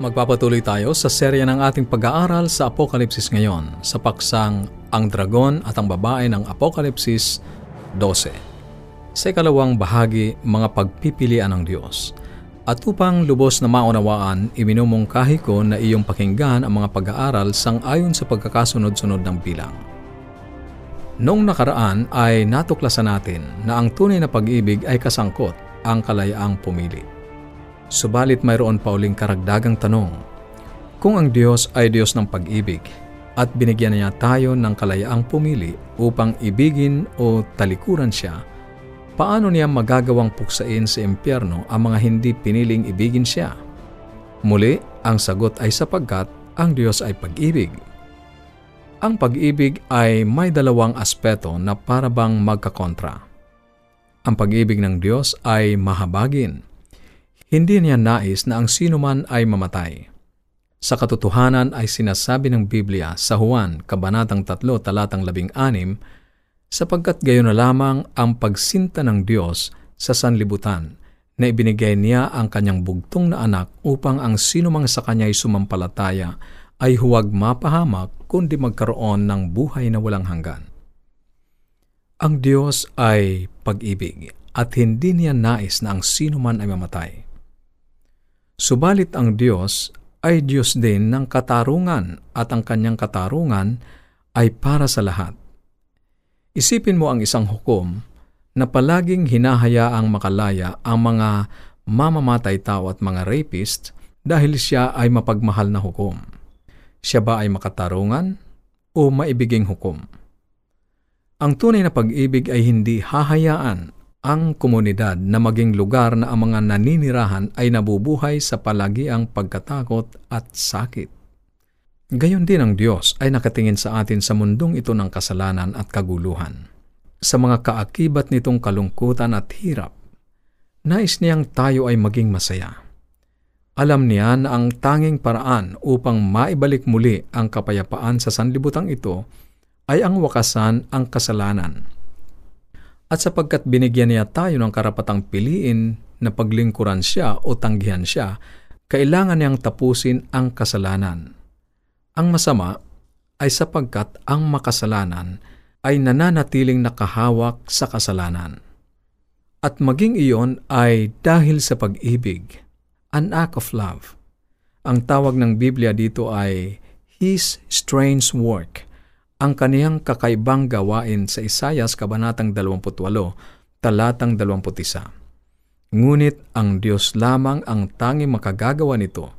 Magpapatuloy tayo sa serya ng ating pag-aaral sa Apokalipsis ngayon sa paksang Ang Dragon at ang Babae ng Apokalipsis 12. Sa ikalawang bahagi, mga pagpipilian ng Diyos. At upang lubos na maunawaan, iminumungkahi ko na iyong pakinggan ang mga pag-aaral sang ayon sa pagkakasunod-sunod ng bilang. Noong nakaraan ay natuklasan natin na ang tunay na pag-ibig ay kasangkot ang kalayaang pumili. Subalit mayroon pa uling karagdagang tanong. Kung ang Diyos ay Diyos ng pag-ibig at binigyan niya tayo ng kalayaang pumili upang ibigin o talikuran siya, paano niya magagawang puksain sa impyerno ang mga hindi piniling ibigin siya? Muli, ang sagot ay sapagkat ang Diyos ay pag-ibig. Ang pag-ibig ay may dalawang aspeto na parabang magkakontra. Ang pag-ibig ng Diyos ay mahabagin hindi niya nais na ang sinuman ay mamatay. Sa katotohanan ay sinasabi ng Biblia sa Juan, Kabanatang 3, Talatang 16, sapagkat gayon na lamang ang pagsinta ng Diyos sa sanlibutan na ibinigay niya ang kanyang bugtong na anak upang ang sinumang sa kanya'y sumampalataya ay huwag mapahamak kundi magkaroon ng buhay na walang hanggan. Ang Diyos ay pag-ibig at hindi niya nais na ang sinuman ay mamatay. Subalit ang Diyos ay Diyos din ng katarungan at ang kanyang katarungan ay para sa lahat. Isipin mo ang isang hukom na palaging hinahayaang makalaya ang mga mamamatay tao at mga rapist dahil siya ay mapagmahal na hukom. Siya ba ay makatarungan o maibiging hukom? Ang tunay na pag-ibig ay hindi hahayaan ang komunidad na maging lugar na ang mga naninirahan ay nabubuhay sa palagiang pagkatakot at sakit. Gayon din ang Diyos ay nakatingin sa atin sa mundong ito ng kasalanan at kaguluhan. Sa mga kaakibat nitong kalungkutan at hirap, nais niyang tayo ay maging masaya. Alam niya na ang tanging paraan upang maibalik muli ang kapayapaan sa sanlibutang ito ay ang wakasan ang kasalanan at sapagkat binigyan niya tayo ng karapatang piliin na paglingkuran siya o tanggihan siya, kailangan niyang tapusin ang kasalanan. Ang masama ay sapagkat ang makasalanan ay nananatiling nakahawak sa kasalanan. At maging iyon ay dahil sa pag-ibig, an act of love. Ang tawag ng Biblia dito ay His strange work – ang kaniyang kakaibang gawain sa Isayas Kabanatang 28, talatang 21. Ngunit ang Diyos lamang ang tanging makagagawa nito,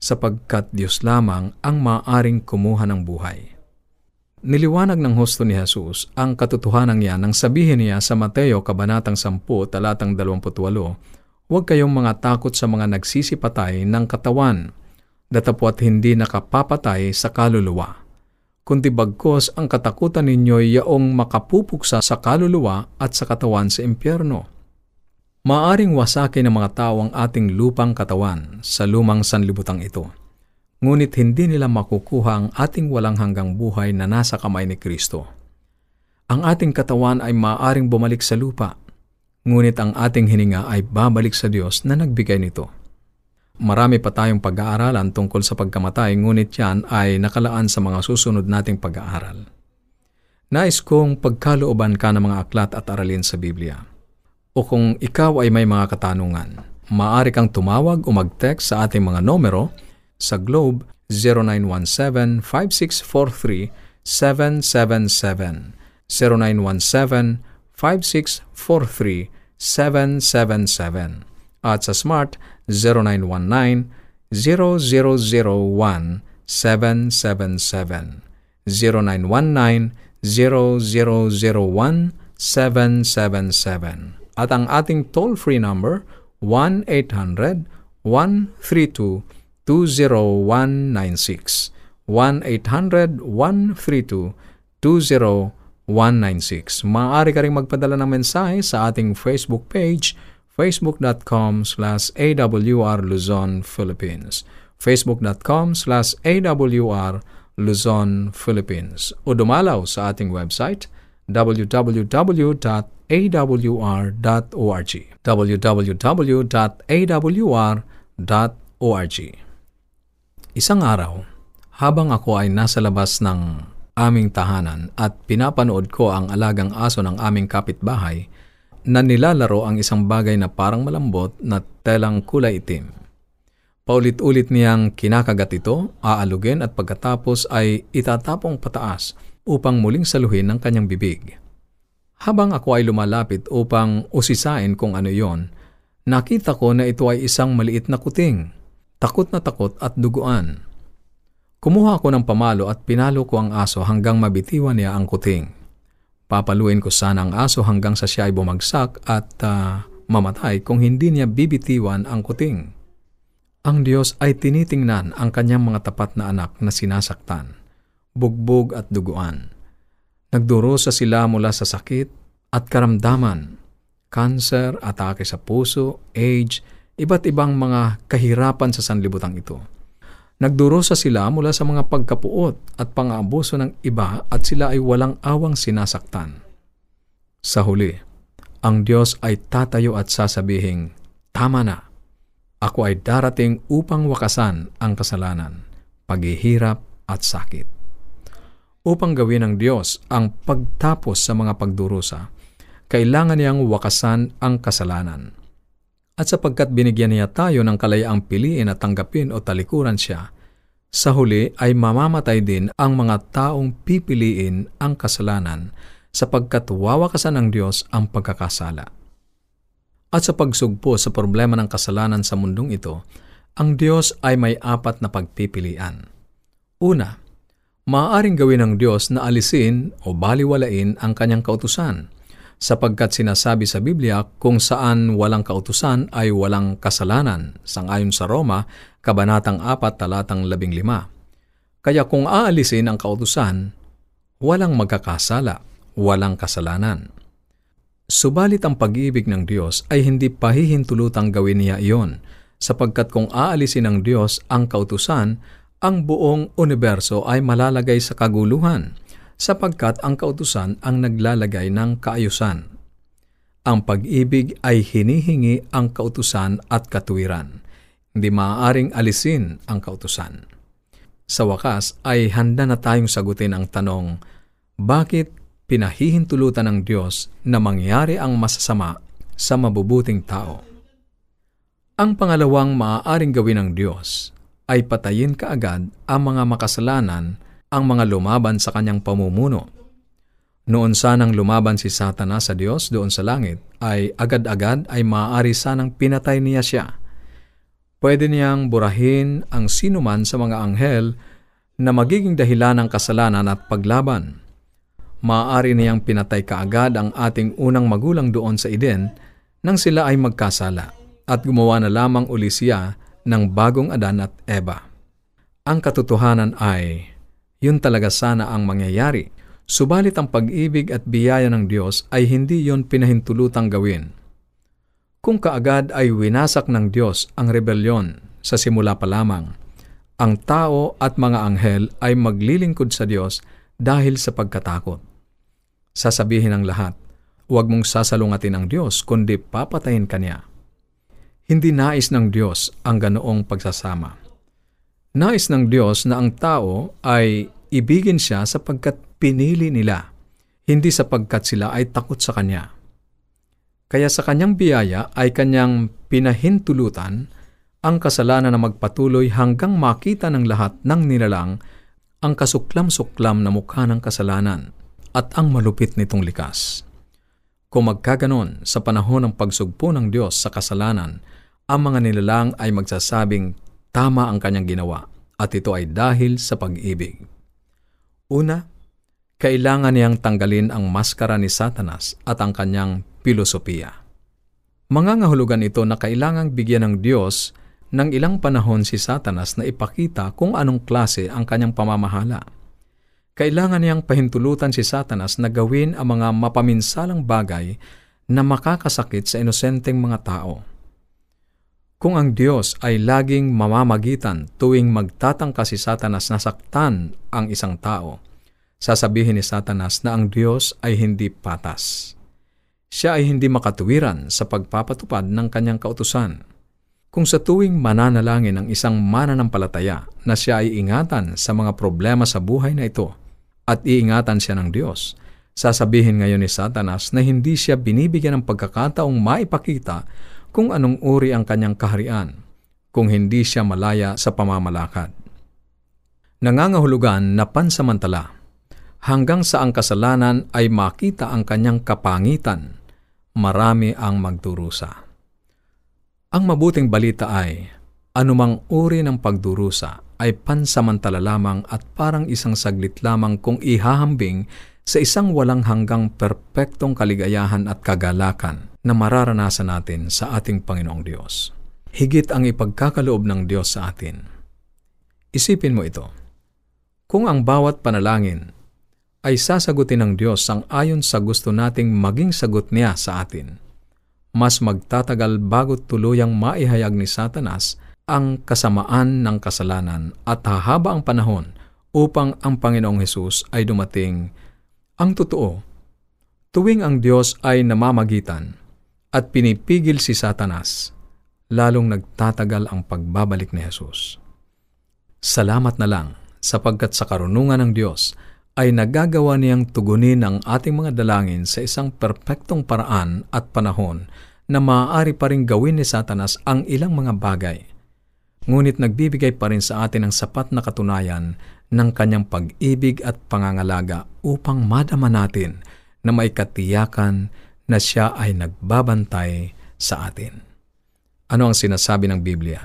sapagkat Diyos lamang ang maaring kumuha ng buhay. Niliwanag ng husto ni Jesus ang katotohanan niya nang sabihin niya sa Mateo Kabanatang 10, talatang 28, Huwag kayong mga takot sa mga nagsisipatay ng katawan, datapwat hindi nakapapatay sa kaluluwa kundi bagkos ang katakutan ninyo yaong makapupuksa sa kaluluwa at sa katawan sa impyerno. Maaring wasakin ng mga tao ang ating lupang katawan sa lumang sanlibutang ito. Ngunit hindi nila makukuha ang ating walang hanggang buhay na nasa kamay ni Kristo. Ang ating katawan ay maaring bumalik sa lupa, ngunit ang ating hininga ay babalik sa Diyos na nagbigay nito. Marami pa tayong pag-aaralan tungkol sa pagkamatay ngunit yan ay nakalaan sa mga susunod nating pag-aaral. Nais kong pagkalooban ka ng mga aklat at aralin sa Biblia. O kung ikaw ay may mga katanungan, maaari kang tumawag o mag-text sa ating mga numero sa Globe 0917-5643-777 0917-5643-777 at sa Smart 0919 0001 777 0919 0001 777 at ang ating toll-free number 1-800-132-20196 1-800-132-20196 Maaari ka rin magpadala ng mensahe sa ating Facebook page facebook.com slash awr Luzon, Philippines. Facebook.com slash awr Luzon, Philippines. O dumalaw sa ating website www.awr.org www.awr.org Isang araw, habang ako ay nasa labas ng aming tahanan at pinapanood ko ang alagang aso ng aming kapitbahay, na nilalaro ang isang bagay na parang malambot na telang kulay itim. Paulit-ulit niyang kinakagat ito, aalugin at pagkatapos ay itatapong pataas upang muling saluhin ng kanyang bibig. Habang ako ay lumalapit upang usisain kung ano yon, nakita ko na ito ay isang maliit na kuting, takot na takot at duguan. Kumuha ako ng pamalo at pinalo ko ang aso hanggang mabitiwan niya ang kuting. Papaluin ko sana ang aso hanggang sa siya ay bumagsak at uh, mamatay kung hindi niya bibitiwan ang kuting. Ang Diyos ay tinitingnan ang kanyang mga tapat na anak na sinasaktan, bugbog at duguan. Nagdurusa sila mula sa sakit at karamdaman, cancer, atake sa puso, age, iba't ibang mga kahirapan sa sanlibutan ito. Nagdurusa sila mula sa mga pagkapuot at pang-aabuso ng iba at sila ay walang awang sinasaktan. Sa huli, ang Diyos ay tatayo at sasabihing, Tama na, ako ay darating upang wakasan ang kasalanan, paghihirap at sakit. Upang gawin ng Diyos ang pagtapos sa mga pagdurusa, kailangan niyang wakasan ang kasalanan at sapagkat binigyan niya tayo ng kalayaang piliin at tanggapin o talikuran siya, sa huli ay mamamatay din ang mga taong pipiliin ang kasalanan sapagkat wawakasan ng Diyos ang pagkakasala. At sa pagsugpo sa problema ng kasalanan sa mundong ito, ang Diyos ay may apat na pagpipilian. Una, maaaring gawin ng Diyos na alisin o baliwalain ang kanyang kautusan – sapagkat sinasabi sa Biblia kung saan walang kautusan ay walang kasalanan, sangayon sa Roma, Kabanatang 4, talatang 15. Kaya kung aalisin ang kautusan, walang magkakasala, walang kasalanan. Subalit ang pag-ibig ng Diyos ay hindi pahihintulutang gawin niya iyon, sapagkat kung aalisin ng Diyos ang kautusan, ang buong universo ay malalagay sa kaguluhan sapagkat ang kautusan ang naglalagay ng kaayusan. Ang pag-ibig ay hinihingi ang kautusan at katuwiran. Hindi maaaring alisin ang kautusan. Sa wakas ay handa na tayong sagutin ang tanong, bakit pinahihintulutan ng Diyos na mangyari ang masasama sa mabubuting tao? Ang pangalawang maaaring gawin ng Diyos ay patayin kaagad ang mga makasalanan ang mga lumaban sa kanyang pamumuno. Noon sanang lumaban si Satanas sa Diyos doon sa langit, ay agad-agad ay maaari sanang pinatay niya siya. Pwede niyang burahin ang sinuman sa mga anghel na magiging dahilan ng kasalanan at paglaban. Maaari niyang pinatay kaagad ang ating unang magulang doon sa Eden nang sila ay magkasala at gumawa na lamang uli siya ng bagong Adan at Eva. Ang katotohanan ay yun talaga sana ang mangyayari. Subalit ang pag-ibig at biyaya ng Diyos ay hindi yon pinahintulutang gawin. Kung kaagad ay winasak ng Diyos ang rebelyon sa simula pa lamang, ang tao at mga anghel ay maglilingkod sa Diyos dahil sa pagkatakot. Sasabihin ng lahat, huwag mong sasalungatin ang Diyos kundi papatayin ka niya. Hindi nais ng Diyos ang ganoong pagsasama. Nais ng Diyos na ang tao ay ibigin siya sapagkat pinili nila, hindi sapagkat sila ay takot sa Kanya. Kaya sa Kanyang biyaya ay Kanyang pinahintulutan ang kasalanan na magpatuloy hanggang makita ng lahat ng nilalang ang kasuklam-suklam na mukha ng kasalanan at ang malupit nitong likas. Kung magkaganon sa panahon ng pagsugpo ng Diyos sa kasalanan, ang mga nilalang ay magsasabing tama ang kanyang ginawa at ito ay dahil sa pag-ibig. Una, kailangan niyang tanggalin ang maskara ni Satanas at ang kanyang filosofiya. Mangangahulugan ito na kailangang bigyan ng Diyos ng ilang panahon si Satanas na ipakita kung anong klase ang kanyang pamamahala. Kailangan niyang pahintulutan si Satanas na gawin ang mga mapaminsalang bagay na makakasakit sa inosenteng mga tao. Kung ang Diyos ay laging mamamagitan tuwing magtatangka si Satanas na saktan ang isang tao, sasabihin ni Satanas na ang Diyos ay hindi patas. Siya ay hindi makatuwiran sa pagpapatupad ng kanyang kautusan. Kung sa tuwing mananalangin ng isang mananampalataya na siya ay ingatan sa mga problema sa buhay na ito at iingatan siya ng Diyos, sasabihin ngayon ni Satanas na hindi siya binibigyan ng pagkakataong maipakita kung anong uri ang kanyang kaharian kung hindi siya malaya sa pamamalakad. Nangangahulugan na pansamantala hanggang sa ang kasalanan ay makita ang kanyang kapangitan, marami ang magdurusa. Ang mabuting balita ay, anumang uri ng pagdurusa ay pansamantala lamang at parang isang saglit lamang kung ihahambing sa isang walang hanggang perpektong kaligayahan at kagalakan na mararanasan natin sa ating Panginoong Diyos. Higit ang ipagkakaloob ng Diyos sa atin. Isipin mo ito. Kung ang bawat panalangin ay sasagutin ng Diyos sang ayon sa gusto nating maging sagot niya sa atin, mas magtatagal bago tuluyang maihayag ni Satanas ang kasamaan ng kasalanan at hahaba ang panahon upang ang Panginoong Hesus ay dumating. Ang totoo, tuwing ang Diyos ay namamagitan at pinipigil si Satanas, lalong nagtatagal ang pagbabalik ni Hesus. Salamat na lang sapagkat sa karunungan ng Diyos ay nagagawa niyang tugunin ang ating mga dalangin sa isang perpektong paraan at panahon na maaari pa rin gawin ni Satanas ang ilang mga bagay. Ngunit nagbibigay pa rin sa atin ang sapat na katunayan ng kanyang pag-ibig at pangangalaga upang madama natin na may katiyakan na siya ay nagbabantay sa atin. Ano ang sinasabi ng Biblia?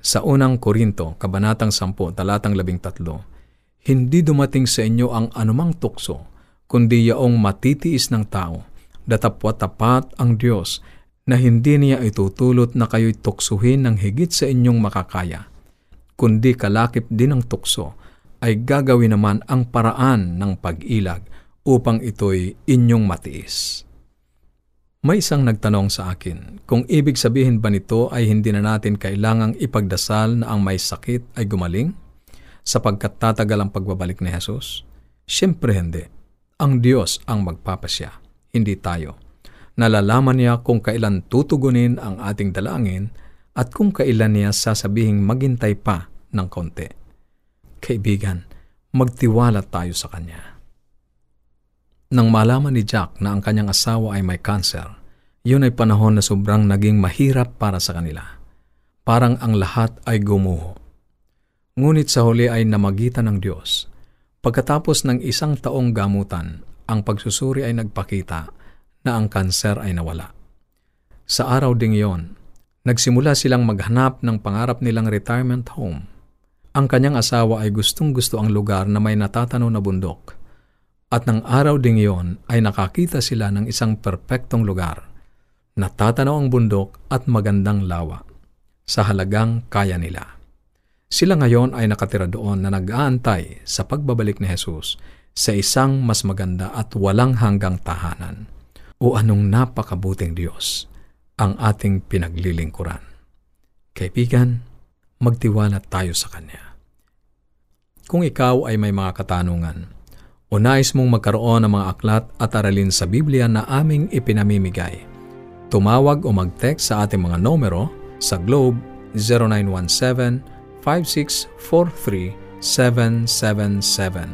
Sa unang Korinto, Kabanatang 10, Talatang 13, hindi dumating sa inyo ang anumang tukso, kundi yaong matitiis ng tao, datapwat-tapat ang Diyos na hindi niya itutulot na kayo'y tuksuhin ng higit sa inyong makakaya, kundi kalakip din ng tukso ay gagawin naman ang paraan ng pag-ilag upang ito'y inyong matiis. May isang nagtanong sa akin, kung ibig sabihin ba nito ay hindi na natin kailangang ipagdasal na ang may sakit ay gumaling? sapagkat tatagal ang pagbabalik ni Jesus? Siyempre hindi. Ang Diyos ang magpapasya, hindi tayo. Nalalaman niya kung kailan tutugunin ang ating dalangin at kung kailan niya sasabihing maghintay pa ng konti. Kaibigan, magtiwala tayo sa Kanya. Nang malaman ni Jack na ang kanyang asawa ay may cancer, yun ay panahon na sobrang naging mahirap para sa kanila. Parang ang lahat ay gumuho. Ngunit sa huli ay namagitan ng Diyos. Pagkatapos ng isang taong gamutan, ang pagsusuri ay nagpakita na ang kanser ay nawala. Sa araw ding iyon, nagsimula silang maghanap ng pangarap nilang retirement home. Ang kanyang asawa ay gustong-gusto ang lugar na may natatanaw na bundok. At ng araw ding iyon ay nakakita sila ng isang perpektong lugar. Natatanaw ang bundok at magandang lawa sa halagang kaya nila. Sila ngayon ay nakatira doon na nag-aantay sa pagbabalik ni Jesus sa isang mas maganda at walang hanggang tahanan. O anong napakabuting Diyos ang ating pinaglilingkuran. Kaibigan, magtiwala tayo sa Kanya. Kung ikaw ay may mga katanungan, o nais mong magkaroon ng mga aklat at aralin sa Biblia na aming ipinamimigay, tumawag o mag-text sa ating mga numero sa Globe 0917 5643 777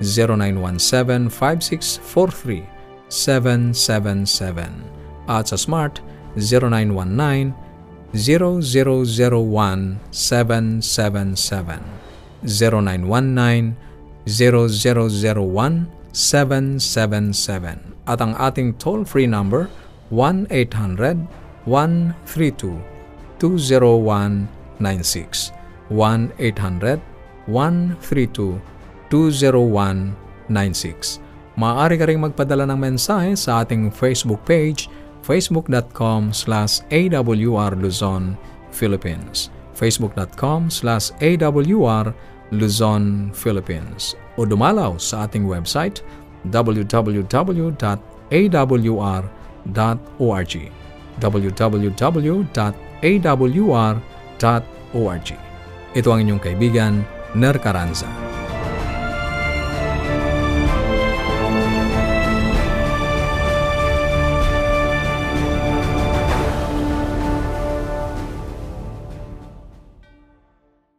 0917 5643 777 at sa Smart 0919 0001 777 0919 0001 777 at ang ating toll-free number 1-800-132-20196 1-800-132-20196. Maaari ka rin magpadala ng mensahe sa ating Facebook page, facebook.com slash awr Luzon, Philippines. facebook.com slash awr Luzon, Philippines. O dumalaw sa ating website, www.awr.org www.awr.org Ito ang inyong kaibigan, Ner Caranza.